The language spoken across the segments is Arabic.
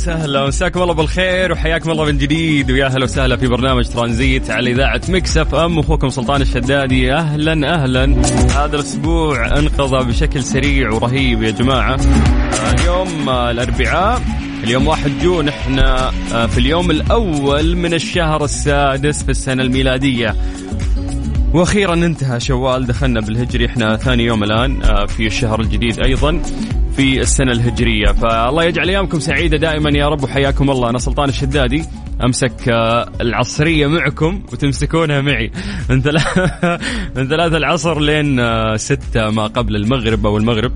وسهلا مساكم الله بالخير وحياكم الله من جديد. ويا أهلا وسهلا في برنامج ترانزيت على إذاعة Mix FM. أخوكم سلطان الشدادي. أهلا أهلا. هذا الأسبوع انقضى بشكل سريع ورهيب يا جماعة. اليوم الأربعاء. اليوم واحد جون. إحنا في اليوم الأول من الشهر السادس في السنة الميلادية. وأخيرا انتهى شوال دخلنا بالهجري. إحنا ثاني يوم الآن في الشهر الجديد أيضا في السنة الهجرية. فالله يجعل أيامكم سعيدة دائما يا رب وحياكم الله. أنا سلطان الشدادي أمسك آه، العصرية معكم وتمسكونها معي. من ثلاثة العصر لين آه، ستة ما قبل المغرب أو المغرب.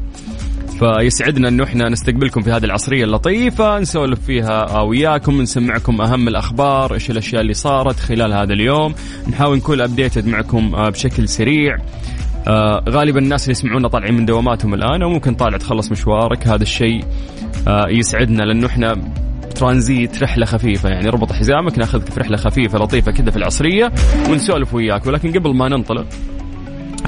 فيسعدنا إنه إحنا نستقبلكم في هذه العصرية اللطيفة نسولف فيها وياكم نسمعكم أهم الأخبار إيش الأشياء اللي صارت خلال هذا اليوم. نحاول نكون ابديتد معكم آه، بشكل سريع. آه غالبا الناس اللي يسمعونا طالعين من دواماتهم الآن أو ممكن طالع تخلص مشوارك. هذا الشيء آه يسعدنا لأنه إحنا ترانزيت رحلة خفيفة. يعني ربط حزامك ناخذك في رحلة خفيفة لطيفة كذا في العصرية ونسولف وياك. ولكن قبل ما ننطلق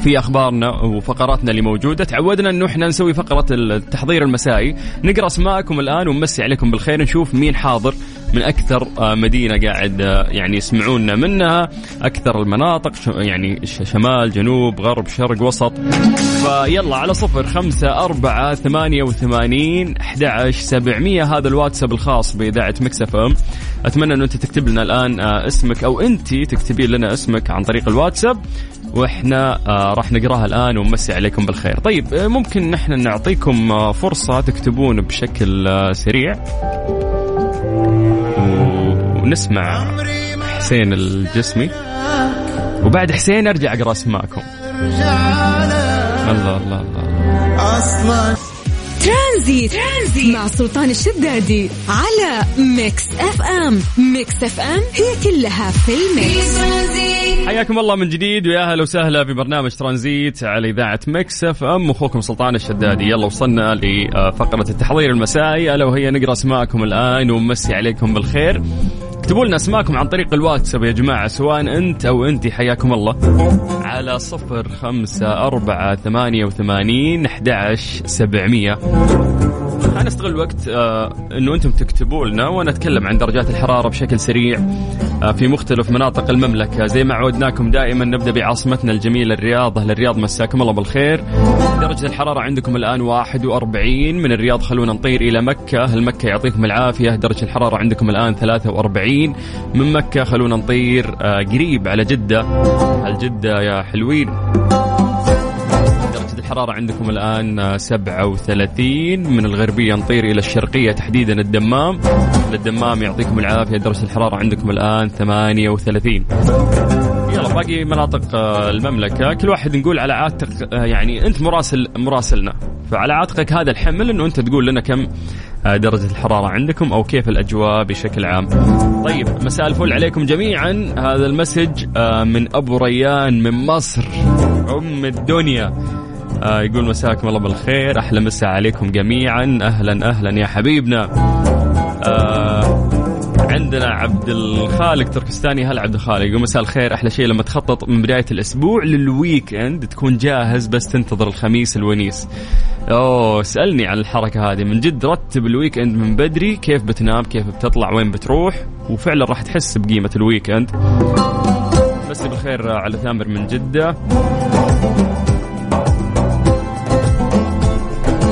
في أخبارنا وفقراتنا اللي موجودة. تعودنا إنه إحنا نسوي فقرة التحضير المسائي. نقرأ أسماءكم الآن ونمسي عليكم بالخير نشوف مين حاضر. من أكثر آه، مدينة قاعد آه، يعني يسمعونا منها. أكثر المناطق يعني شمال جنوب غرب شرق وسط. فيلا على صفر خمسة أربعة ثمانية وثمانين أحد سبعمية. هذا الواتساب الخاص بإذاعة مكسف أم. أتمنى أنه أنت تكتب لنا الآن آه، اسمك أو أنت تكتبين لنا اسمك عن طريق الواتساب. وإحنا راح نقراها الآن ونمسي عليكم بالخير. طيب ممكن نحن نعطيكم فرصة تكتبون بشكل سريع. ونسمع حسين الجسمي. وبعد حسين أرجع أقرأ أسماءكم. الله الله الله ترانزيت. ترانزيت. مع سلطان الشدادي على Mix FM. Mix FM هي كلها في ال mix. حياكم الله من جديد ويا أهلا وسهلا في برنامج ترانزيت على إذاعة Mix FM. أخوكم سلطان الشدادي. يلا وصلنا لفقرة التحضير المسائي. ألا وهي نقرأ أسماءكم الآن ونمسي عليكم بالخير. اكتبوا لنا اسماءكم عن طريق الواتساب يا جماعة سواء أنت أو أنت حياكم الله. على صفر خمسة أربعة ثمانية وثمانين أحد سبعمية. خلينا نستغل الوقت آه إنه أنتم تكتبوا لنا وأنا أتكلم عن درجات الحرارة بشكل سريع آه في مختلف مناطق المملكة. زي ما عودناكم دائما نبدأ بعاصمتنا الجميلة الرياض أهل الرياض مساكم الله بالخير. درجة الحرارة عندكم الآن 41 من الرياض خلونا نطير إلى مكة أهل مكة يعطيكم العافية. درجة الحرارة عندكم الآن 43 من مكة خلونا نطير آه قريب على جدة. هل جدة يا حلوين. الحرارة عندكم الآن 37 من الغربية نطير إلى الشرقية تحديدا الدمام. للدمام يعطيكم العافية درجة الحرارة عندكم الآن 38 يلا باقي مناطق آه، المملكة. كل واحد نقول على عاتق آه، يعني أنت مراسل مراسلنا. فعلى عاتقك هذا الحمل أنه أنت تقول لنا كم آه، درجة الحرارة عندكم أو كيف الأجواء بشكل عام. طيب مساء الفل عليكم جميعا. هذا ال message من أبو ريان من مصر أم الدنيا. آه يقول مساكم الله بالخير. أحلى مسا عليكم جميعا. أهلا أهلا يا حبيبنا. آه عندنا عبد الخالق تركستاني. هلا عبد الخالق. يقول مساء الخير. أحلى شيء لما تخطط من بداية الأسبوع لل weekend تكون جاهز بس تنتظر الخميس الونيس. أوه اسألني عن الحركة هذه. من جد رتب ال weekend من بدري. كيف بتنام؟ كيف بتطلع؟ وين بتروح؟ وفعلا راح تحس بقيمة ال weekend مسي بالخير على ثامر من جدة.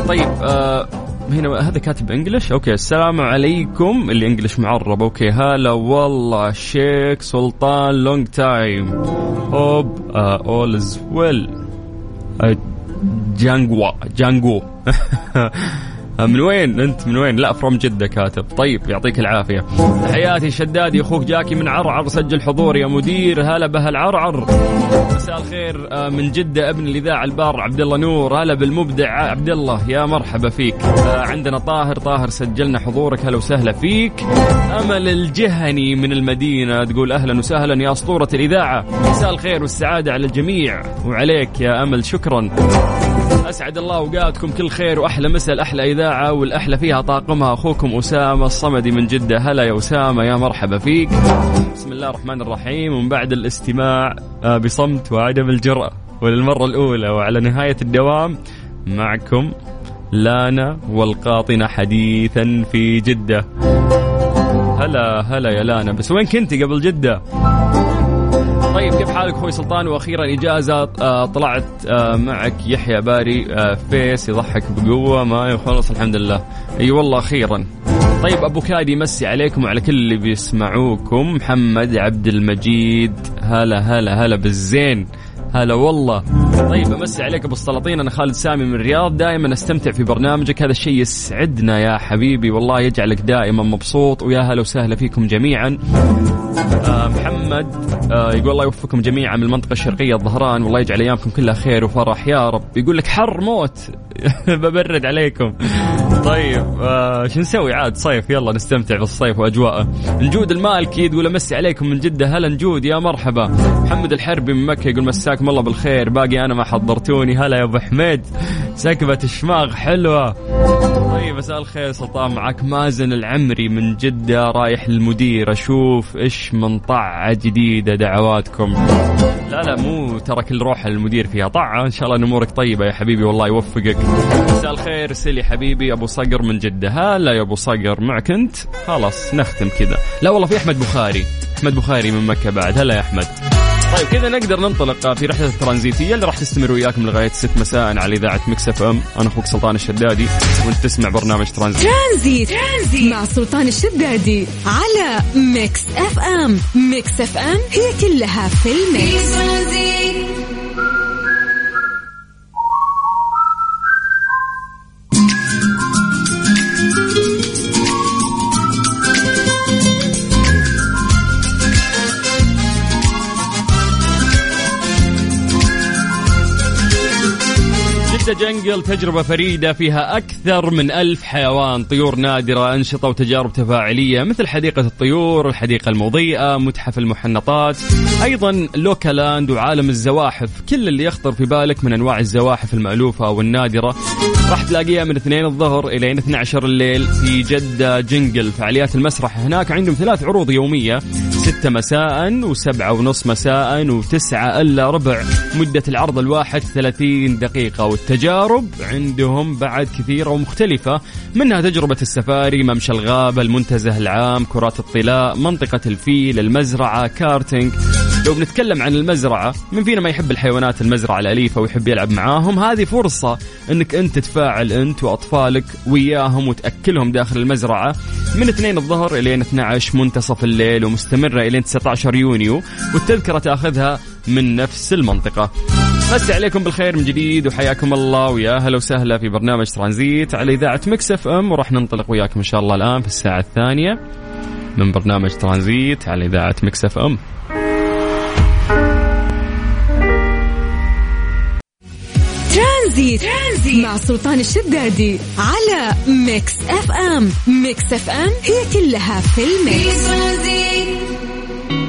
طيب آه هنا هذا كاتب English. Okay السلام عليكم. اللي English معرب. Okay هلا والله. شيخ سلطان long time hope all is well جانجوا جانجو من وين أنت؟ من وين؟ لا فروم جدة كاتب. طيب يعطيك العافية. تحياتي شدادي أخوك جاكي من عرعر سجل حضور يا مدير. هلا بهالعرعر مساء الخير آه، من جدة ابن الإذاعة البار عبد الله نور. هلا بالمبدع عبد الله يا مرحبا فيك. آه، عندنا طاهر طاهر سجلنا حضورك. هلا وسهلا فيك. أمل الجهني من المدينة. تقول أهلا وسهلا يا أسطورة الإذاعة. مساء الخير والسعادة على الجميع. وعليك يا أمل شكرا. أسعد الله أوقاتكم. كل خير وأحلى مساء أحلى إذاعة والأحلى فيها طاقمها أخوكم أسامة الصمدي من جدة. هلا يا أسامة يا مرحبا فيك. بسم الله الرحمن الرحيم. ومن بعد الاستماع آه، بصمت وعدم الجرأة وللمرة الأولى وعلى نهاية الدوام معكم لانا والقاطنة حديثا في جدة. هلا هلا يا لانا. بس وين كنتي قبل جدة؟ طيب كيف حالك أخوي سلطان؟ وأخيرا إجازة آه طلعت آه معك يحيى باري آه فيس يضحك بقوة ما يخلص الحمد لله. أي والله أخيرا. طيب أبو كادي يمسي عليكم وعلى كل اللي بيسمعوكم. محمد عبد المجيد هلا هلا هلا بالزين. هلا والله. طيب أمسي عليك أبو السلاطين. أنا خالد سامي من الرياض. دائما أستمتع في برنامجك. هذا الشيء يسعدنا يا حبيبي. والله يجعلك دائما مبسوط. ويا هلا وسهلا فيكم جميعا. آه محمد آه يقول الله يوفقكم جميعا من المنطقة الشرقية الظهران. والله يجعل أيامكم كلها خير وفرح يا رب. يقول لك حر موت. ببرد عليكم. طيب آه شو نسوي؟ عاد صيف. يلا نستمتع بالصيف وأجواءه. نجود المالكي تقول أمسي عليكم من جدة. هلا نجود. يا مرحبا. محمد الحربي من مكة يقول مساكم الله بالخير. باقي أنا ما حضرتوني. هلا يا أبو حميد. سكبة الشماغ حلوة. طيب مساء الخير سلطان معك مازن العمري من جدة رايح للمدير. أشوف إيش منطعة جديدة دعواتكم. لا لا مو ترى كل روح المدير فيها. طاعة إن شاء الله أمورك طيبة يا حبيبي والله يوفقك. مساء الخير سيلي حبيبي أبو صقر من جدة. هلا يا أبو صقر معك أنت؟ خلاص نختم كذا. لا والله في أحمد بخاري. أحمد بخاري من مكة بعد. هلا يا أحمد. طيب كذا نقدر ننطلق في رحلة الترانزيتيه اللي راح تستمر وياكم لغاية 6 مساء على إذاعة Mix FM. أنا أخوك سلطان الشدادي وأنت تسمع برنامج ترانزيت. ترانزيت, ترانزيت. مع سلطان الشدادي على Mix FM. Mix FM هي كلها في ال mix Jungle تجربة فريدة فيها أكثر من ألف حيوان طيور نادرة أنشطة وتجارب تفاعلية مثل حديقة الطيور الحديقة المضيئة متحف المحنطات أيضا لوكالاند وعالم الزواحف. كل اللي يخطر في بالك من أنواع الزواحف المألوفة والنادرة راح تلاقيها من 2 الظهر إلى 12 الليل في جدة Jungle. فعاليات المسرح هناك عندهم ثلاث عروض يومية 6 مساء و7 ونص مساء و9 إلا ربع. مدة العرض الواحد 30 دقيقة والتجارب عندهم بعد كثيرة ومختلفة منها تجربة السفاري ممشى الغابة المنتزه العام كرات الطلاء منطقة الفيل المزرعة كارتينج. لو بنتكلم عن المزرعة من فينا ما يحب الحيوانات المزرعة الأليفة ويحب يلعب معاهم؟ هذه فرصة أنك أنت تتفاعل أنت وأطفالك وياهم وتأكلهم داخل المزرعة. من 2 الظهر إلى 12 منتصف الليل ومستمرة إلى 19 يونيو. والتذكرة تأخذها من نفس المنطقة. مسي عليكم بالخير من جديد وحياكم الله ويا هلا وسهلا في برنامج ترانزيت على إذاعة Mix FM وراح ننطلق وياكم إن شاء الله الآن في الساعة الثانية من برنامج ترانزيت على إذاعة Mix FM. ترانزيت, ترانزيت مع سلطان الشدادي على Mix FM. Mix FM هي كلها في ال mix.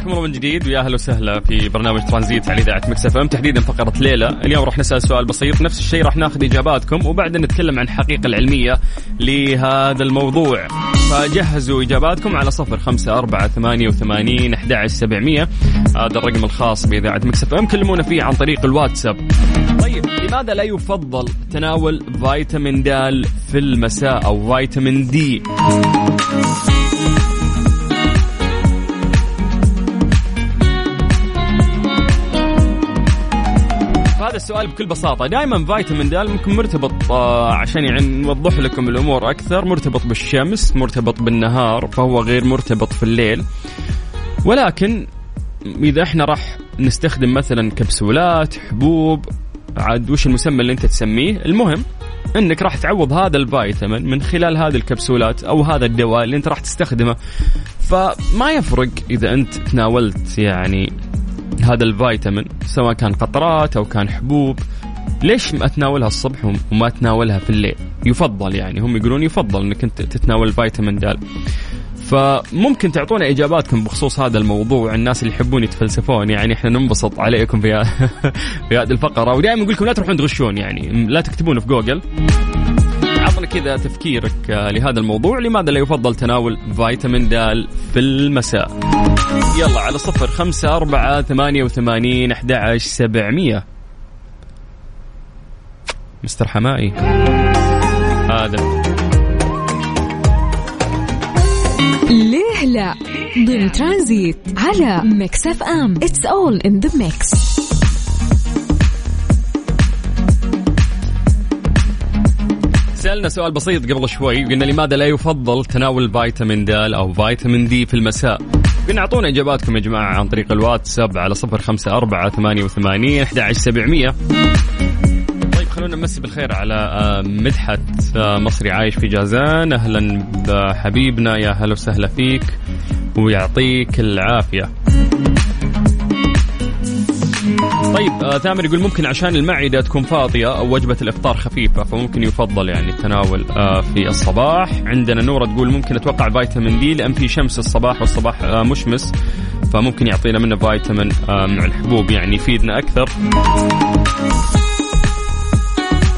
حياكم الله من جديد ويا أهلا وسهلا في برنامج ترانزيت على إذاعة Mix FM تحديدا فقرة ليه لا، اليوم راح نسأل سؤال بسيط نفس الشيء راح ناخذ إجاباتكم وبعدين نتكلم عن الحقيقة العلمية لهذا الموضوع. فجهزوا إجاباتكم على صفر خمسة أربعة ثمانية وثمانين أحد سبعمية هذا الرقم الخاص بإذاعة Mix FM كلمونا فيه عن طريق الواتساب. طيب لماذا لا يفضل تناول فيتامين د في المساء أو فيتامين D؟ هذا السؤال بكل بساطة. دائما فيتامين د ممكن مرتبط آه، عشان يعني نوضح لكم الأمور أكثر مرتبط بالشمس مرتبط بالنهار فهو غير مرتبط في الليل. ولكن إذا إحنا راح نستخدم مثلا كبسولات حبوب عاد وش المسمى اللي أنت تسميه؟ المهم إنك راح تعوض هذا الفيتامين من خلال هذه الكبسولات أو هذا الدواء اللي أنت راح تستخدمه. فما يفرق إذا أنت تناولت يعني هذا الفيتامين سواء كان قطرات أو كان حبوب ليش ما أتناولها الصبح وما أتناولها في الليل؟ يفضل يعني هم يقولون يفضل إنك أنت تتناول فيتامين د فممكن تعطونا إجاباتكم بخصوص هذا الموضوع الناس اللي يحبون يتفلسفون يعني إحنا ننبسط عليكم في في هذه الفقرة. ودائما نقول لكم لا تروحون تغشون يعني لا تكتبون في جوجل. عطنا كذا تفكيرك لهذا الموضوع. لماذا لا يفضل تناول فيتامين د في المساء؟ يلا على صفر خمسة أربعة ثمانية وثمانين أحد عشر سبعمية. مستر حمائي هذا. ليه لا؟ ضمن ترانزيت على Mix FM. It's all in the mix سألنا سؤال بسيط قبل شوي قلنا لماذا لا يفضل تناول فيتامين د أو فيتامين D في المساء؟ قلنا أعطونا إجاباتكم يا جماعة عن طريق الواتساب على صفر خمسة أربعة ثمانية وثمانين أحد عشر سبعمية. طيب خلونا نمسي بالخير على آه، مدحت آه، مصري عايش في جازان. أهلا بحبيبنا يا هلا وسهلا فيك ويعطيك العافية. طيب آه ثامر يقول ممكن عشان المعدة تكون فاضية أو وجبة الإفطار خفيفة فممكن يفضل يعني التناول آه في الصباح. عندنا نورة تقول ممكن أتوقع فيتامين دي لأن في شمس الصباح والصباح آه مشمس فممكن يعطينا منه فيتامين آه مع الحبوب يعني يفيدنا أكثر.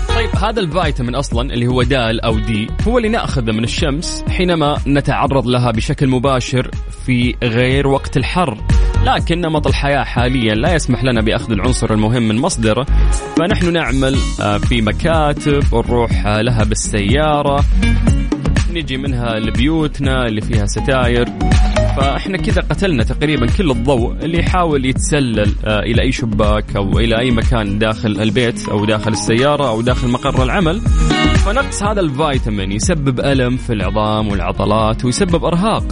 طيب هذا الفيتامين أصلا اللي هو دال أو دي هو اللي نأخذه من الشمس حينما نتعرض لها بشكل مباشر في غير وقت الحر. لكن نمط الحياة حاليا لا يسمح لنا بأخذ العنصر المهم من مصدره فنحن نعمل آه، في مكاتب ونروح آه، لها بالسيارة نجي منها لبيوتنا اللي فيها ستاير. فإحنا كذا قتلنا تقريبا كل الضوء اللي يحاول يتسلل آه، إلى أي شباك أو إلى أي مكان داخل البيت أو داخل السيارة أو داخل مقر العمل. فنقص هذا الفيتامين يسبب ألم في العظام والعضلات ويسبب أرهاق.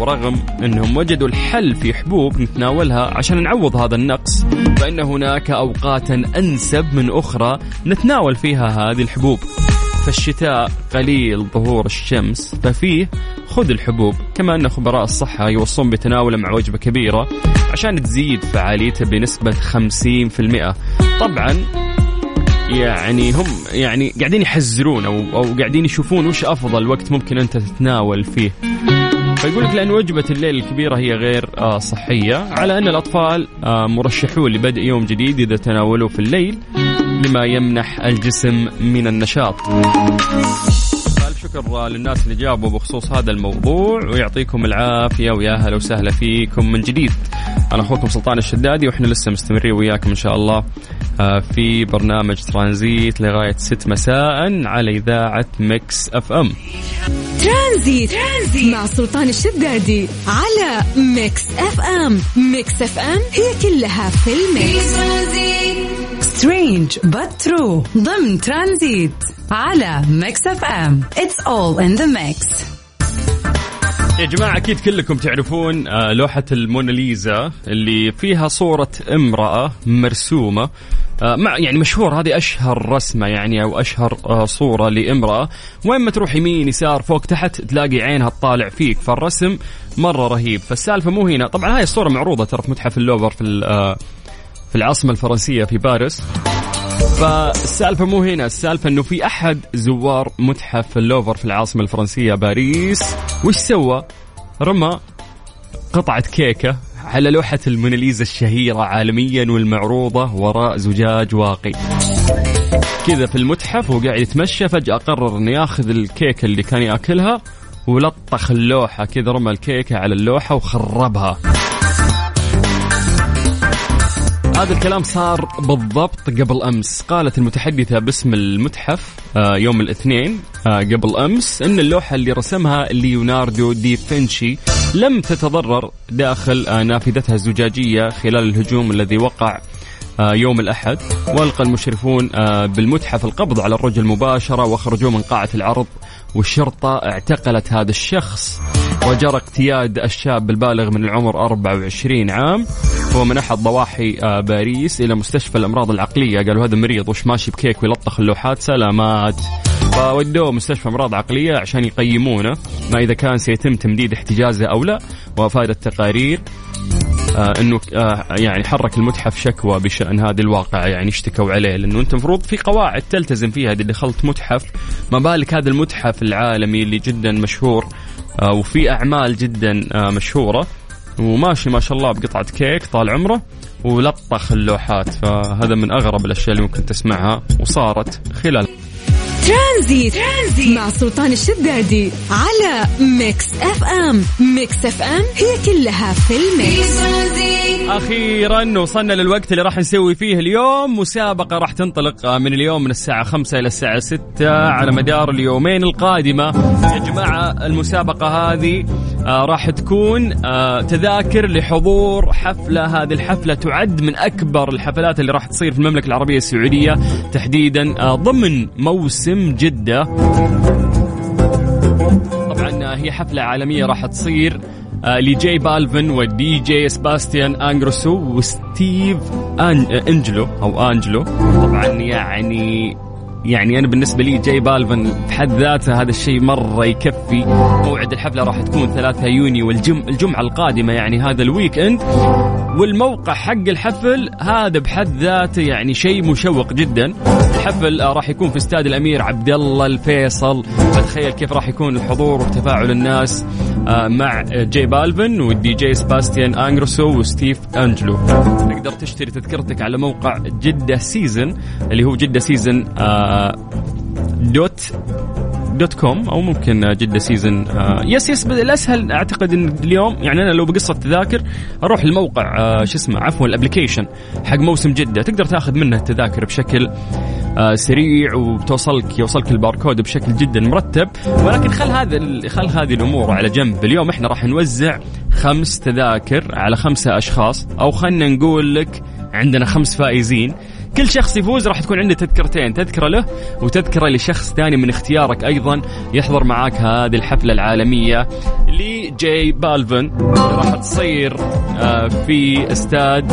ورغم أنهم وجدوا الحل في حبوب نتناولها عشان نعوض هذا النقص فإن هناك اوقاتا أنسب من أخرى نتناول فيها هذه الحبوب. فالشتاء قليل ظهور الشمس ففيه خذ الحبوب كما أن خبراء الصحة يوصون بتناوله مع وجبة كبيرة عشان تزيد فعاليته بنسبة 50% طبعا يعني هم يعني قاعدين يحذرون أو أو قاعدين يشوفون وش أفضل وقت ممكن أنت تتناول فيه. فيقول لك لأن وجبة الليل الكبيرة هي غير آه، صحية على أن الأطفال آه، مرشحون لبدء يوم جديد إذا تناولوا في الليل لما يمنح الجسم من النشاط. شكر للناس اللي جابوا بخصوص هذا الموضوع ويعطيكم العافية ويا هلا وسهلا فيكم من جديد. أنا أخوكم سلطان الشدادي وإحنا لسه مستمرين وياكم إن شاء الله في برنامج ترانزيت لغاية 6 مساء على إذاعة Mix FM. ترانزيت, ترانزيت مع سلطان الشدادي على Mix FM. Mix FM هي كلها في ال mix. Strange but true ضمن ترانزيت على Mix FM. It's all in the mix يا جماعة أكيد كلكم تعرفون آه، لوحة الموناليزا اللي فيها صورة امرأة مرسومة. آه، مع يعني مشهور هذه أشهر رسمة يعني أو أشهر آه، صورة لامرأة. وين ما تروح يمين يسار فوق تحت تلاقي عينها تطالع فيك. فالرسم مرة رهيب. فالسالفة مو هنا. طبعا هاي الصورة معروضة ترى في متحف اللوفر في في العاصمة الفرنسية في باريس. فالسالفة مو هنا. السالفة إنه في أحد زوار متحف اللوفر في العاصمة الفرنسية باريس. وش سوى؟ رمى قطعة كيكة على لوحة الموناليزا الشهيرة عالميا والمعروضة وراء زجاج واقي. كذا في المتحف وقاعد يتمشى فجأة قرر إنه ياخذ الكيكة اللي كان يأكلها ولطخ اللوحة كذا رمى الكيكة على اللوحة وخربها. هذا الكلام صار بالضبط قبل أمس. قالت المتحدثة باسم المتحف آه، يوم الاثنين آه، قبل أمس إن اللوحة اللي رسمها ليوناردو دي فينشي لم تتضرر داخل آه، نافذتها الزجاجية خلال الهجوم الذي وقع آه، يوم الأحد. والقى المشرفون آه، بالمتحف القبض على الرجل مباشرة وأخرجوه من قاعة العرض والشرطة. اعتقلت هذا الشخص وجرى اقتياد الشاب البالغ من العمر 24 عام. هو من أحد ضواحي باريس إلى مستشفى الأمراض العقلية. قالوا هذا مريض وش ماشي بكيك ويلطخ اللوحات. سلامات. فودوه مستشفى أمراض عقلية عشان يقيمونه ما إذا كان سيتم تمديد احتجازه أو لا وافادت تقارير آه إنه آه يعني حرك المتحف شكوى بشأن هذه الواقعة يعني اشتكوا عليه لأنه أنت المفروض في قواعد تلتزم فيها إذا دخلت متحف ما بالك هذا المتحف العالمي اللي جدا مشهور آه وفي أعمال جدا آه مشهورة وماشي ما شاء الله بقطعة كيك طال عمره ولطخ اللوحات فهذا من أغرب الأشياء اللي ممكن تسمعها وصارت خلال Tranzit. Tranzit. مع سلطان الشدادي على Mix FM. Mix FM هي كلها في ال mix. أخيرا وصلنا للوقت اللي راح نسوي فيه اليوم. مسابقة راح تنطلق من اليوم من الساعة 5 إلى الساعة 6 على مدار اليومين القادمة. يا جماعة المسابقة هذه آه راح تكون آه تذاكر لحضور حفلة. هذه الحفلة تعد من أكبر الحفلات اللي راح تصير في المملكة العربية السعودية تحديدا آه ضمن موسم جدة. طبعا هي حفلة عالمية راح تصير آه ل J Balvin وال DJ Sebastian Ingrosso و Steve An... Angello أو Angello. طبعا يعني يعني أنا بالنسبة لي J Balvin بحد ذاته هذا الشيء مرة يكفي. موعد الحفلة راح تكون 3 يونيو والجم الجمعة القادمة يعني هذا ال weekend والموقع حق الحفل هذا بحد ذاته يعني شيء مشوق جدا. الحفل راح يكون في استاد الأمير عبد الله الفيصل. فتخيل كيف راح يكون الحضور وتفاعل الناس آه، مع J Balvin وال DJ Sebastian Ingrosso و Steve Angello. تقدر تشتري تذكرتك على موقع Jeddah Season اللي هو Jeddah Season dot dot com أو ممكن Jeddah Season آه yes yes الأسهل أعتقد إن اليوم يعني أنا لو بقص تذاكر أروح الموقع آه شو اسمه عفوا ال application حق موسم جدة تقدر تأخذ منه التذاكر بشكل آه سريع وبتوصلك يوصلك الباركود بشكل جدا مرتب. ولكن خل هذا خل هذه الأمور على جنب. اليوم إحنا راح نوزع خمس تذاكر على خمسة أشخاص أو خلينا نقول لك عندنا خمس فائزين. كل شخص يفوز راح تكون عنده تذكرتين تذكرة له وتذكرة لشخص ثاني من اختيارك أيضا يحضر معاك هذه الحفلة العالمية لجي بالفن. راح تصير آه، في استاد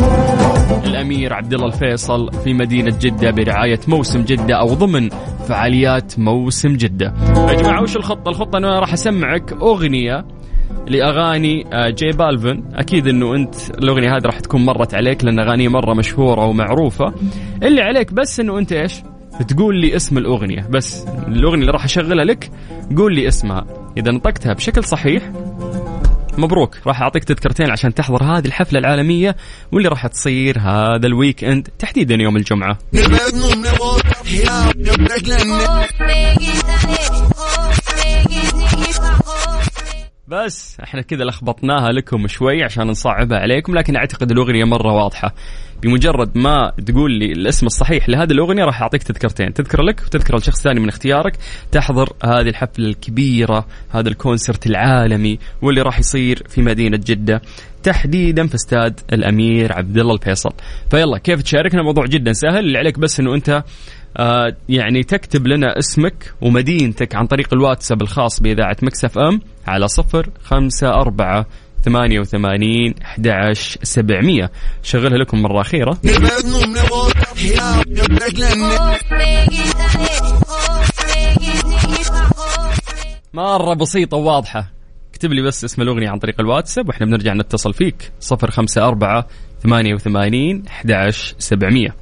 الأمير عبد الله الفيصل في مدينة جدة برعاية موسم جدة أو ضمن فعاليات موسم جدة. يا جماعة وش الخطة؟ الخطة أنا راح أسمعك أغنية لاغاني آه، جي بالفن أكيد انه انت الاغنيه هذه راح تكون مرت عليك لأن اغانيه مره مشهوره ومعروفه اللي عليك بس انه انت إيش تقول لي اسم الاغنيه بس الاغنيه اللي راح اشغلها لك قول لي اسمها اذا نطقتها بشكل صحيح مبروك راح اعطيك تذكرتين عشان تحضر هذه الحفله العالميه واللي راح تصير هذا ال weekend تحديدا يوم الجمعه بس إحنا كذا لخبطناها لكم شوي عشان نصعبها عليكم لكن أعتقد الأغنية مرة واضحة. بمجرد ما تقول لي الاسم الصحيح لهذه الأغنية راح أعطيك تذكرتين. تذكرة لك وتذكرة لشخص ثاني من اختيارك. تحضر هذه الحفلة الكبيرة هذا الكونسرت العالمي واللي راح يصير في مدينة جدة تحديدا في استاد الأمير عبد الله الفيصل. فيلا كيف تشاركنا؟ موضوع جدا سهل. اللي عليك بس إنه أنت آه يعني تكتب لنا اسمك ومدينتك عن طريق الواتساب الخاص بإذاعة مكسف أم على صفر خمسة أربعة 88 11 700 شغلها لكم مرة أخيرة. مرة بسيطة وواضحة. اكتب لي بس اسم الأغنية عن طريق الواتساب وإحنا بنرجع نتصل فيك. 054 88 11 700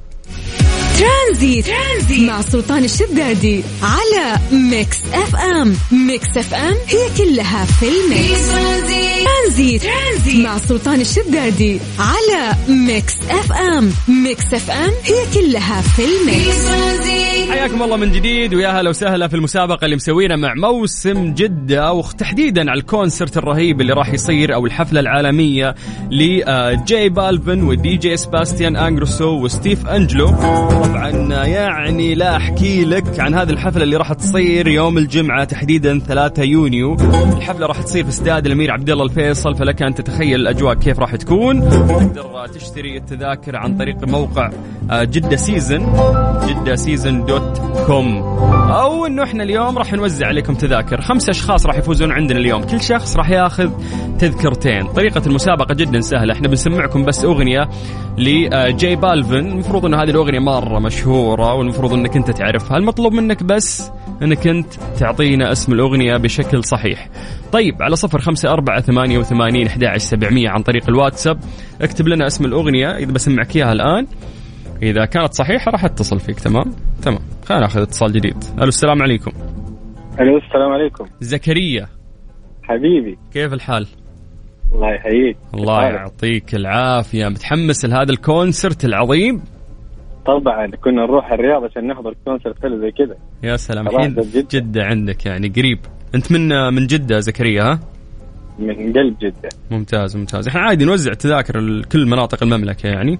Tranzit. Tranzit مع سلطان الشدادي على Mix FM. Mix FM هي كلها في ال mix. Tranzit. Tranzit مع سلطان الشدادي على Mix FM. Mix FM هي كلها في ال mix. حياكم الله من جديد ويا هلا وسهلا في المسابقة اللي مسوينا مع موسم جدة وتحديدا على ال concert الرهيب اللي راح يصير أو الحفلة العالمية ل J Balvin و DJ Sebastian Ingrosso و Steve Angello. طبعا يعني لا أحكي لك عن هذه الحفلة اللي راح تصير يوم الجمعة تحديدا 3 يونيو. الحفلة راح تصير في استاد الأمير عبد الله الفيصل فلك أن تتخيل الأجواء كيف راح تكون. تقدر تشتري التذاكر عن طريق موقع آه، Jeddah Season Jeddah Season dot com. أو إنه إحنا اليوم راح نوزع عليكم تذاكر. خمسة أشخاص راح يفوزون عندنا اليوم. كل شخص راح ياخذ تذكرتين. طريقة المسابقة جدا سهلة. إحنا بنسمعكم بس أغنية ل J Balvin. المفروض ان هذه الأغنية مرة مشهوره والمفروض إنك أنت تعرفها. المطلوب منك بس إنك أنت تعطينا اسم الأغنية بشكل صحيح. طيب على صفر خمسة أربعة ثمانية وثمانين أحد سبعمية عن طريق الواتساب. اكتب لنا اسم الأغنية إذا بسمعك إياها الآن. إذا كانت صحيحة راح أتصل فيك. تمام؟ تمام. خلينا ناخذ اتصال جديد. ألو السلام عليكم. ألو السلام عليكم. زكريا. حبيبي. كيف الحال؟ الله يحييك. الله يعطيك العافية. متحمس لهذا الكونسرت العظيم؟ طبعا كنا نروح الرياض عشان نحضر كونسرت حلو زي كذا. يا سلام الحين جدة. جدة عندك يعني قريب. أنت من من جدة زكريا ها؟ من قلب جدة. ممتاز ممتاز. إحنا عادي نوزع تذاكر لكل مناطق المملكة يعني.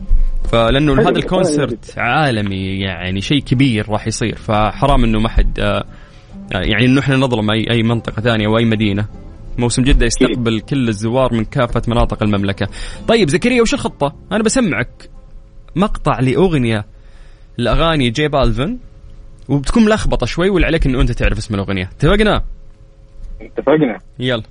فلأنه هذا الكونسرت عالمي يعني شيء كبير راح يصير. فحرام إنه ما حد آه، يعني إنه إحنا نظلم أي أي منطقة ثانية أو اي مدينة. موسم جدة يستقبل كل الزوار من كافة مناطق المملكة. طيب زكريا وش الخطة؟ أنا بسمعك مقطع لأغنية لأغاني جي بالفن وبتكون ملخبطة شوي واللي عليك إنه أنت تعرف اسم الأغنية. اتفقنا؟ اتفقنا يلا.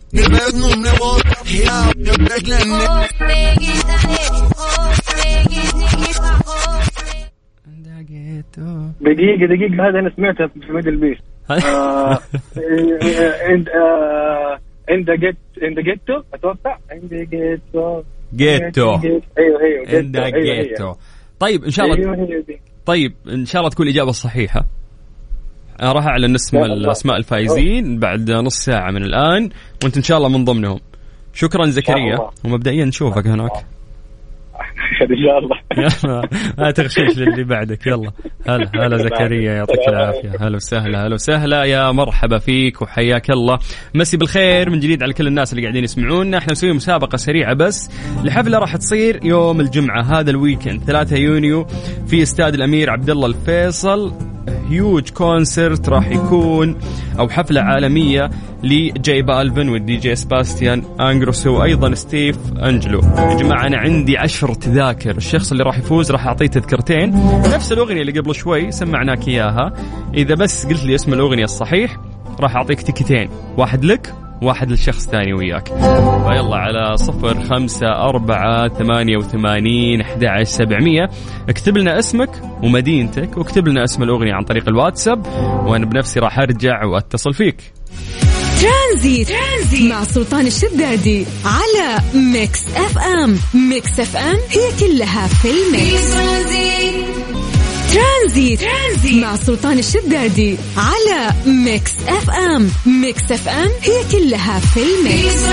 دقيقة دقيقة هذا أنا سمعتها في ميدل بيست آه، عند عند جيت عند جيتو أتوقع عند جيتو جيتو أيوه أيوه عند جيتو أيوة، هي. جيتو طيب إن شاء الله طيب إن شاء الله تكون الإجابة الصحيحه راح أعلن اسم. الاسماء الفائزين بعد نص ساعة من الآن وأنت إن شاء الله من ضمنهم شكرا زكريا. ومبدئيا نشوفك هناك إن شاء الله. يلا. لا تغشش للي بعدك. يلا. هلا. هلا زكريا. يعطيك العافية. هلا وسهلا. هلا وسهلا يا مرحبا فيك وحياك الله. مسي بالخير من جديد على كل الناس اللي قاعدين يسمعونا. إحنا نسوي مسابقة سريعة بس. لحفلة راح تصير يوم الجمعة هذا الويكند 3 يونيو في استاد الأمير عبد الله الفيصل. huge concert راح يكون أو حفلة عالمية ل J Balvin وال DJ Sebastian Ingrosso وأيضا Steve Angello. يا جماعة أنا عندي عشر تذاكر. الشخص اللي راح يفوز راح أعطيه تذكرتين. نفس الأغنية اللي قبل شوي سمعناك إياها. إذا بس قلت لي اسم الأغنية الصحيح راح أعطيك تيكتين. واحد لك واحد للشخص ثاني وياك. فيلا على صفر خمسة أربعة ثمانية وثمانين أحد سبعمية. اكتب لنا اسمك ومدينتك واكتب لنا اسم الأغنية عن طريق الواتساب. وأنا بنفسي راح أرجع وأتصل فيك. Tranzit. Tranzit مع سلطان الشدادي على Mix FM. Mix FM هي كلها في ال mix. Tranzit. Tranzit مع سلطان الشدادي على Mix FM. Mix FM هي كلها في ال mix.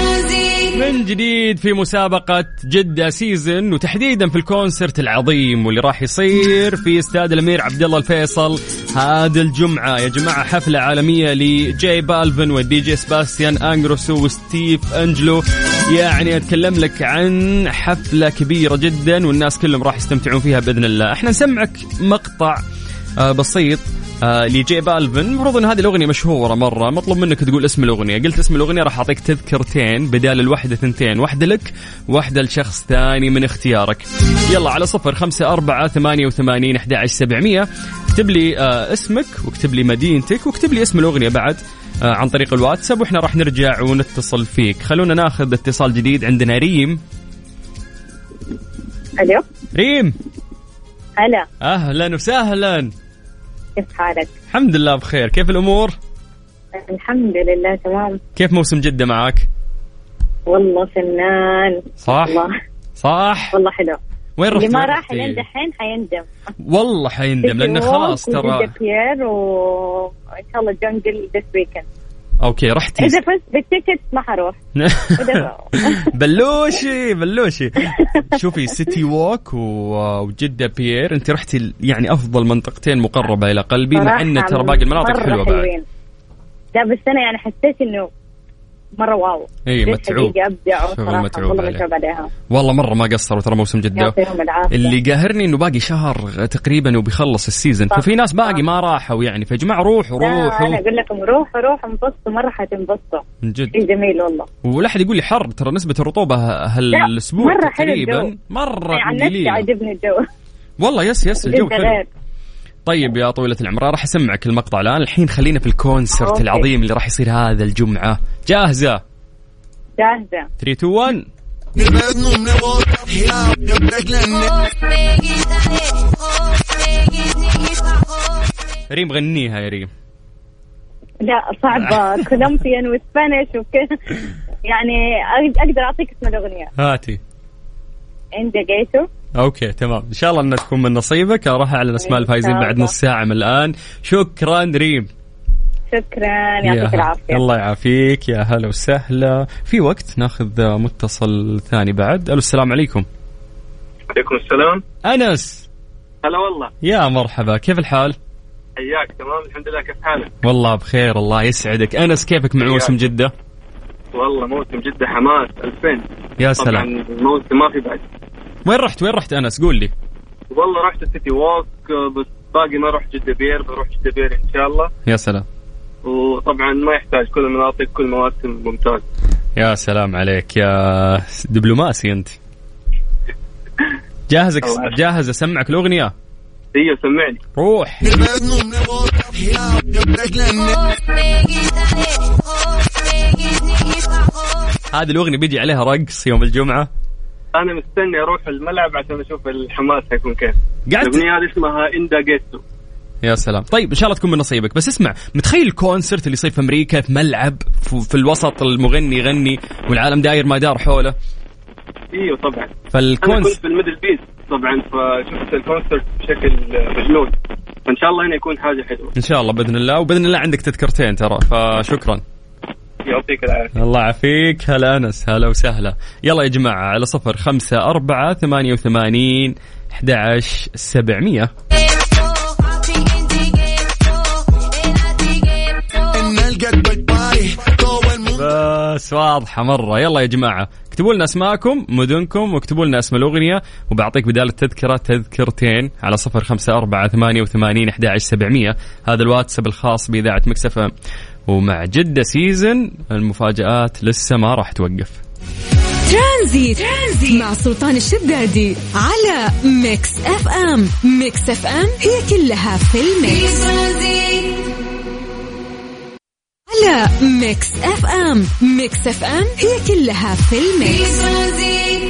من جديد في مسابقة Jeddah Season وتحديدا في ال concert العظيم واللي راح يصير في استاد الأمير عبد الله الفيصل هذا الجمعة. يا جماعة حفلة عالمية ل J Balvin وال DJ Sebastian Ingrosso و Steve Angello. يعني أتكلم لك عن حفلة كبيرة جدا والناس كلهم راح يستمتعون فيها بإذن الله. إحنا نسمعك مقطع آه، بسيط آه ل J Balvin المفروض إن هذه الأغنية مشهورة مرة. مطلوب منك تقول اسم الأغنية. قلت اسم الأغنية راح أعطيك تذكرتين. بدال الواحده ثنتين واحدة لك واحدة لشخص ثاني من اختيارك. يلا على صفر خمسة أربعة ثمانية وثمانين أحد سبعمية. اكتب لي آه اسمك واكتب لي مدينتك واكتب لي اسم الأغنية بعد عن طريق الواتساب وإحنا راح نرجع ونتصل فيك. خلونا ناخذ اتصال جديد عندنا. ريم. ألو؟ ريم. هلا. أهلا وسهلا. كيف حالك؟ الحمد لله بخير. كيف الأمور؟ الحمد لله تمام. كيف موسم جدة معك؟ والله فنان. صح. والله. صح. والله حلو. وين رحتي اللي ما راح؟ لين دحين حيندم. والله حيندم لأنه خلاص ترى. Pier وان شاء الله Jungle this weekend okay رحتي. إذا فزت بال ticket ما حروح. بلوشي بلوشي. شوفي City Walk وجدة Pier أنت رحتي يعني أفضل منطقتين مقربة إلى قلبي مع إن ترى باقي المناطق حلوة بعد. لا بس أنا يعني حسيت إنه مرة wow. اي متعوب. والله متعوب عليها والله مرة ما قصروا ترى موسم جدة. اللي قاهرني إنه باقي شهر تقريبا وبيخلص ال season. ففي ناس باقي ما راحوا يعني. فيا جماعة روحوا روحوا أنا أقول لكم روحوا روحوا انبسطوا مرة حتنبسطوا. من جد. جميل والله. ولا أحد يقول لي حر ترى نسبة الرطوبة هالأسبوع تقريبا مرة قليلة. عجبني الجو. والله yes yes الجو حلو. طيب يا طويلة العمر راح أسمعك المقطع الآن. الحين خلينا في ال concert العظيم اللي راح يصير هذا الجمعة. جاهزة؟ جاهزة. 3 2 1 ريم غنيها يا ريم. لا صعبة. Colombian و Spanish وكذا يعني أقدر أعطيك اسم الأغنية. هاتي. In Da Getto okay تمام. إن شاء الله إنها تكون من نصيبك. راح أعلن أسماء الفايزين بعد نص ساعة من الآن. شكرا ريم. شكرا. يعطيك العافية. الله يعافيك. يا هلا وسهلا. في وقت ناخذ متصل ثاني بعد. ألو السلام عليكم. عليكم السلام. أنس. هلا والله. يا مرحبا. كيف الحال؟ حياك تمام. الحمد لله. كيف حالك؟ والله بخير الله يسعدك. أنس كيفك مع موسم جدة؟ والله موسم جدة حماس 2000 يا سلام. طبعا موسم ما في بعد. وين رحت؟ وين رحت أنس؟ قول لي. والله رحت ال City Walk بس باقي ما رحت جدة Pier بروح جدة Pier إن شاء الله. يا سلام. وطبعا ما يحتاج كل المناطق كل مواسم ممتاز. يا سلام عليك يا دبلوماسي أنت. جاهزك جاهز أسمعك الأغنية؟ إيوه سمعني. روح. هذه الأغنية بيجي عليها رقص يوم الجمعة. أنا مستني أروح الملعب عشان أشوف الحماس حيكون كيف. قعدت الأغنية هذه اسمها In Da Getto يا سلام. طيب إن شاء الله تكون من نصيبك بس اسمع متخيل ال concert اللي يصير في أمريكا في ملعب في الوسط المغني يغني والعالم داير ما دار حوله؟ إيوه طبعا. فال concert أنا كنت في ال MDL Beast طبعا فشفت ال concert بشكل مجنون. فإن شاء الله هنا يكون حاجة حلوة. إن شاء الله بإذن الله وبإذن الله عندك تذكرتين ترى فشكرا. يعطيك العافية. الله يعافيك. هلا أنس هلا وسهلا. يلا يا جماعة على صفر خمسة أربعة ثمانية وثمانين أحد عشر سبعمية. بس واضحة مرة. يلا يا جماعة اكتبوا لنا أسماءكم مدنكم واكتبوا لنا اسم الأغنية وبعطيك بدال التذكرة تذكرتين على صفر خمسة أربعة ثمانية وثمانين أحد سبعمية. هذا الواتساب الخاص بإذاعة Mix FM ومع جدة Season المفاجآت لسه ما راح توقف ترانزيت. مع سلطان الشدادي على Mix FM Mix FM هي كلها في ال mix Mix FM Mix FM هي كلها في ال mix.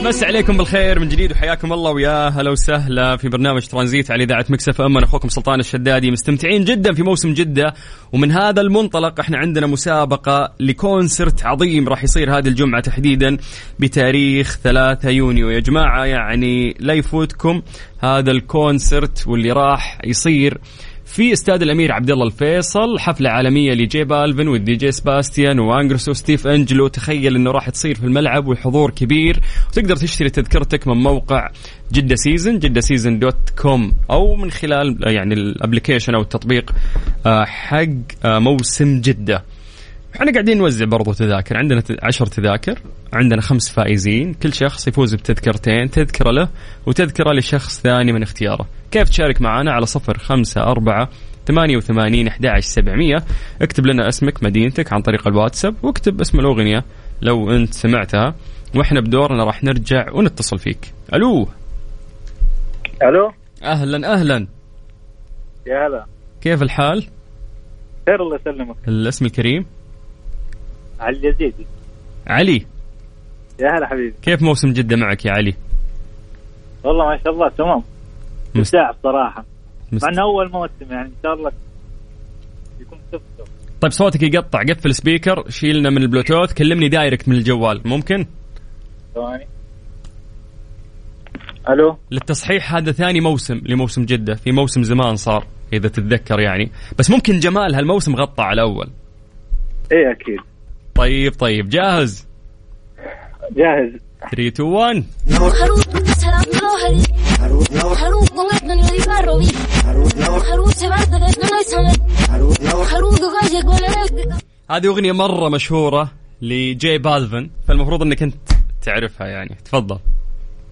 مس عليكم بالخير من جديد وحياكم الله ويا هلا وسهلا في برنامج ترانزيت على إذاعة Mix FM أنا أخوكم سلطان الشدادي مستمتعين جدا في موسم جدة. ومن هذا المنطلق إحنا عندنا مسابقة ل concert عظيم راح يصير هذه الجمعة تحديدا بتاريخ 3 يونيو. يا جماعة يعني لا يفوتكم هذا ال concert واللي راح يصير في استاد الأمير عبد الله الفيصل حفلة عالمية ل J Balvin وال DJ سباستيان وانجروسو وستيف أنجلو. تخيل إنه راح تصير في الملعب والحضور كبير. وتقدر تشتري تذكرتك من موقع جدة Season جدة Season dot com أو من خلال يعني ال application أو التطبيق آه، حق آه، موسم جدة. إحنا قاعدين نوزع برضو تذاكر. عندنا عشر تذاكر عندنا خمس فائزين. كل شخص يفوز بتذكرتين تذكرة له وتذكرة لشخص ثاني من اختياره. كيف تشارك معنا على صفر خمسة أربعة ثمانية وثمانين أحد سبعمية. اكتب لنا اسمك مدينتك عن طريق الواتساب واكتب اسم الأغنية لو أنت سمعتها. وإحنا بدورنا راح نرجع ونتصل فيك. ألو؟ ألو؟ أهلا أهلا. يا هلا. كيف الحال؟ خير الله يسلمك. الاسم الكريم؟ علي اليزيدي علي. يا هلا حبيبي. كيف موسم جدة معك يا علي؟ والله ما شاء الله تمام. مستمتع بصراحة مست... مع إنه أول موسم يعني إن شاء الله يكون سبته طيب صوتك يقطع قفل speaker شيلنا من البلوتوث كلمني direct من الجوال ممكن؟ ثواني. ألو؟ للتصحيح هذا ثاني موسم لموسم جدة في موسم زمان صار إذا تتذكر يعني. بس ممكن جمال هالموسم غطى على الأول. إيه أكيد. طيب طيب جاهز؟ جاهز. 3 2 1 هذه أغنية مرة مشهورة ل J Balvin فالمفروض إنك أنت تعرفها يعني. تفضل.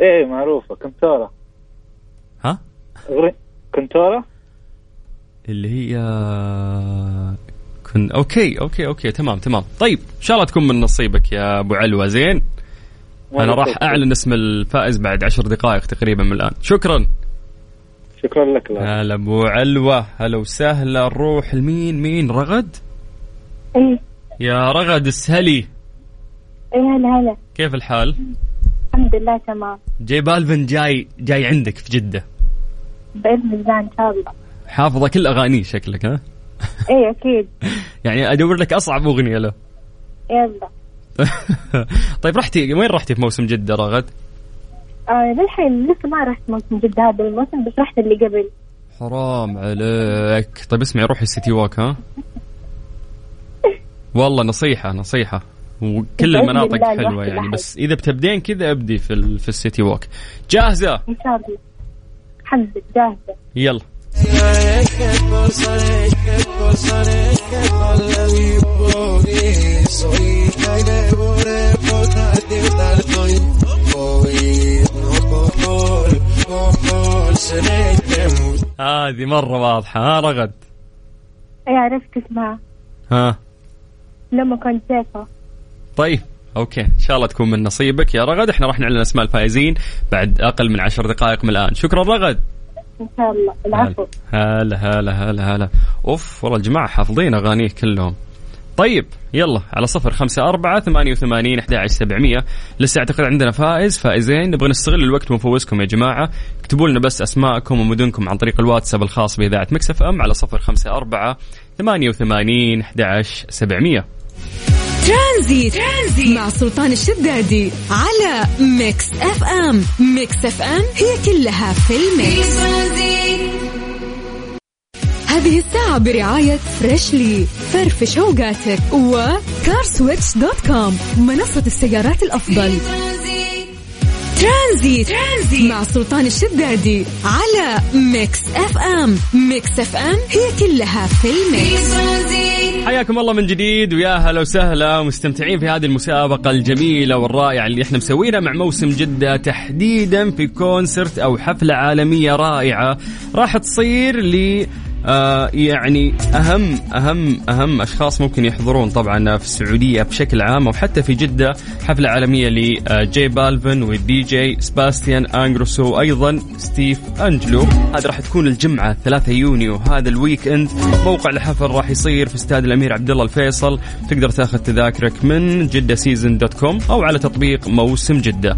إيه معروفة. Con Altura ها. Con Altura اللي هي con okay okay okay تمام تمام. طيب إن شاء الله تكون من نصيبك يا أبو علوة زين؟ أنا راح أعلن اسم الفائز بعد عشر دقائق تقريبا من الآن. شكرا. شكرا لك لا. هلا أبو علوة. هلا وسهلا. نروح لمين؟ مين؟ رغد؟ إيه. يا رغد اسهلي. إيه هلا هلا. كيف الحال؟ الحمد لله تمام. جاي بالفن جاي جاي عندك في جدة. بإذن الله إن شاء الله. حافظة كل أغانيه شكلك ها؟ إيه أكيد. يعني أدور لك أصعب أغنية له. يلا. طيب رحتي وين رحتي في موسم جدة رغد؟ آه للحين لسه ما رحت موسم جدة هذا الموسم بس رحت اللي قبل. حرام عليك. طيب اسمعي روحي السيتي ووك ها؟ والله نصيحة نصيحة. وكل المناطق حلوة يعني بس إذا بتبدين كذا أبدي في, ال... في السيتي ووك جاهزة؟ إن شاء الله. الحمد لله جاهزة. يلا. هذه مرة واضحة ها رغد؟ اي عرفت اسمها. ها؟ لما كنت سيفة طيب أوكي إن شاء الله تكون من نصيبك. يا رغد إحنا راح نعلن أسماء الفائزين بعد أقل من عشر دقائق من الآن. شكرا رغد. شاء الله. العفو. هلا هلا هلا هلا. أوف والله الجماعة حافظين اغانيه كلهم. طيب يلا على صفر خمسة أربعة ثمانية وثمانين أحد عشر سبعمية. لسه أعتقد عندنا فائز فائزين. نبغى نستغل الوقت ونفوزكم يا جماعة. اكتبوا لنا بس أسماءكم ومدنكم عن طريق الواتساب الخاص بإذاعة Mix FM على صفر خمسة أربعة ثمانية وثمانين أحد عشر سبعمية. ترانزيت. ترانزيت مع سلطان الشدادي على Mix FM Mix FM هي كلها في ال mix هذه الساعة برعاية Freshly فرفش اوقاتك و CarSwitch dot com منصة السيارات الأفضل ترانزيت. ترانزيت مع سلطان الشدادي على Mix FM Mix FM هي كلها في ال mix حياكم الله من جديد ويا هلا وسهلا مستمتعين في هذه المسابقة الجميلة والرائعة اللي إحنا مسوينها مع موسم جدة تحديدا في concert أو حفلة عالمية رائعة راح تصير ل آه يعني أهم أهم أهم أشخاص ممكن يحضرون طبعا في السعودية بشكل عام أو حتى في جدة حفلة عالمية لجي بالفن والدي جي سباستيان انجروسو وأيضا ستيف أنجلو. هذا راح تكون الجمعة 3 يونيو هذا ال weekend. موقع الحفل راح يصير في استاد الأمير عبد الله الفيصل. تقدر تاخذ تذاكرك من جدة season dot com أو على تطبيق موسم جدة.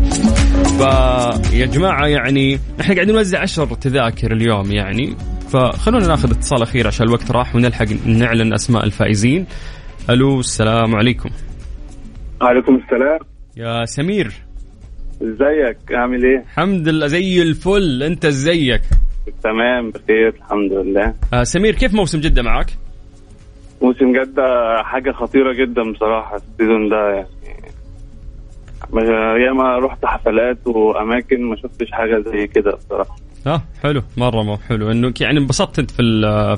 فيا جماعة يعني إحنا قاعدين نوزع 10 تذاكر اليوم يعني فخلونا ناخذ اتصال أخير عشان الوقت راح ونلحق نعلن أسماء الفائزين. ألو السلام عليكم. وعليكم السلام. يا سمير. ازيك؟ عامل إيه؟ الحمد لله زي الفل. أنت ازيك؟ تمام بخير الحمد لله. آه سمير كيف موسم جدة معك؟ موسم جدة حاجة خطيرة جدا بصراحة السيزون ده يعني. ياما رحت حفلات وأماكن ما شفتش حاجة زي كده بصراحة. آه حلو. مرة مو حلو. إنه يعني انبسطت أنت في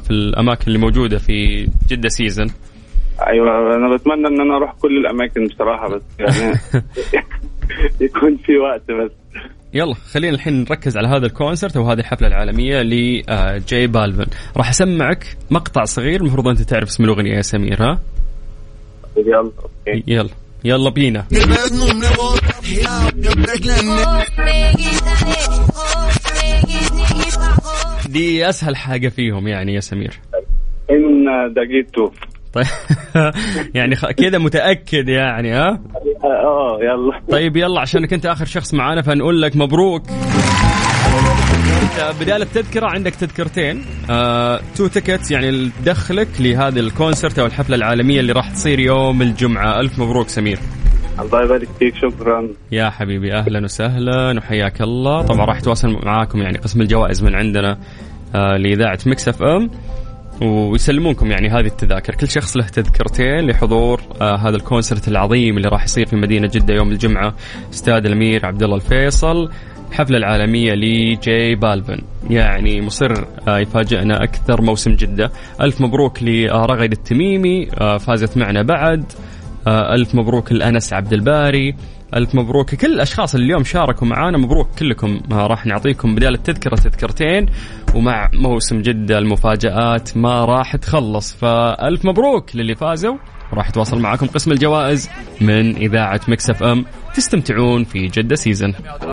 في الأماكن اللي موجودة في جدة season؟ أيوه أنا بتمنى إن أنا أروح كل الأماكن بصراحة بس يعني يكون في وقت بس. يلا خلينا الحين نركز على هذا ال concert وهذه الحفلة العالمية لجاي بالفن راح أسمعك مقطع صغير المفروض أنت تعرف اسم الأغنية يا سمير ها؟ يلا okay. يلا يلا بينا. دي أسهل حاجة فيهم يعني يا سمير. إن دقيتو طيب. يعني كذا متأكد يعني ها؟ آه يلا. طيب يلا عشانك أنت آخر شخص معانا فنقول لك مبروك. بدال التذكرة عندك تذكرتين آه، two tickets يعني تدخلك لهذه ال concert أو الحفلة العالمية اللي راح تصير يوم الجمعة. ألف مبروك سمير. الله يبارك فيك شكرا. يا حبيبي أهلا وسهلا وحياك الله. طبعا راح يتواصل معاكم يعني قسم الجوائز من عندنا آه لإذاعة مكس أف إم ويسلمونكم يعني هذه التذاكر. كل شخص له تذكرتين لحضور آه هذا ال concert العظيم اللي راح يصير في مدينة جدة يوم الجمعة. استاد الأمير عبد الله الفيصل الحفلة العالمية لجاي بالفن يعني مصر آه يفاجئنا أكثر موسم جدة. ألف مبروك لرغد التميمي آه فازت معنا بعد. ألف مبروك لأنس عبد الباري. ألف مبروك كل الأشخاص اللي اليوم شاركوا معانا. مبروك كلكم. آه، راح نعطيكم بدال التذكرة تذكرتين. ومع موسم جدة المفاجآت ما راح تخلص. فألف مبروك للي فازوا. راح يتواصل معكم قسم الجوائز من إذاعة مكس أف إم. تستمتعون في جدة season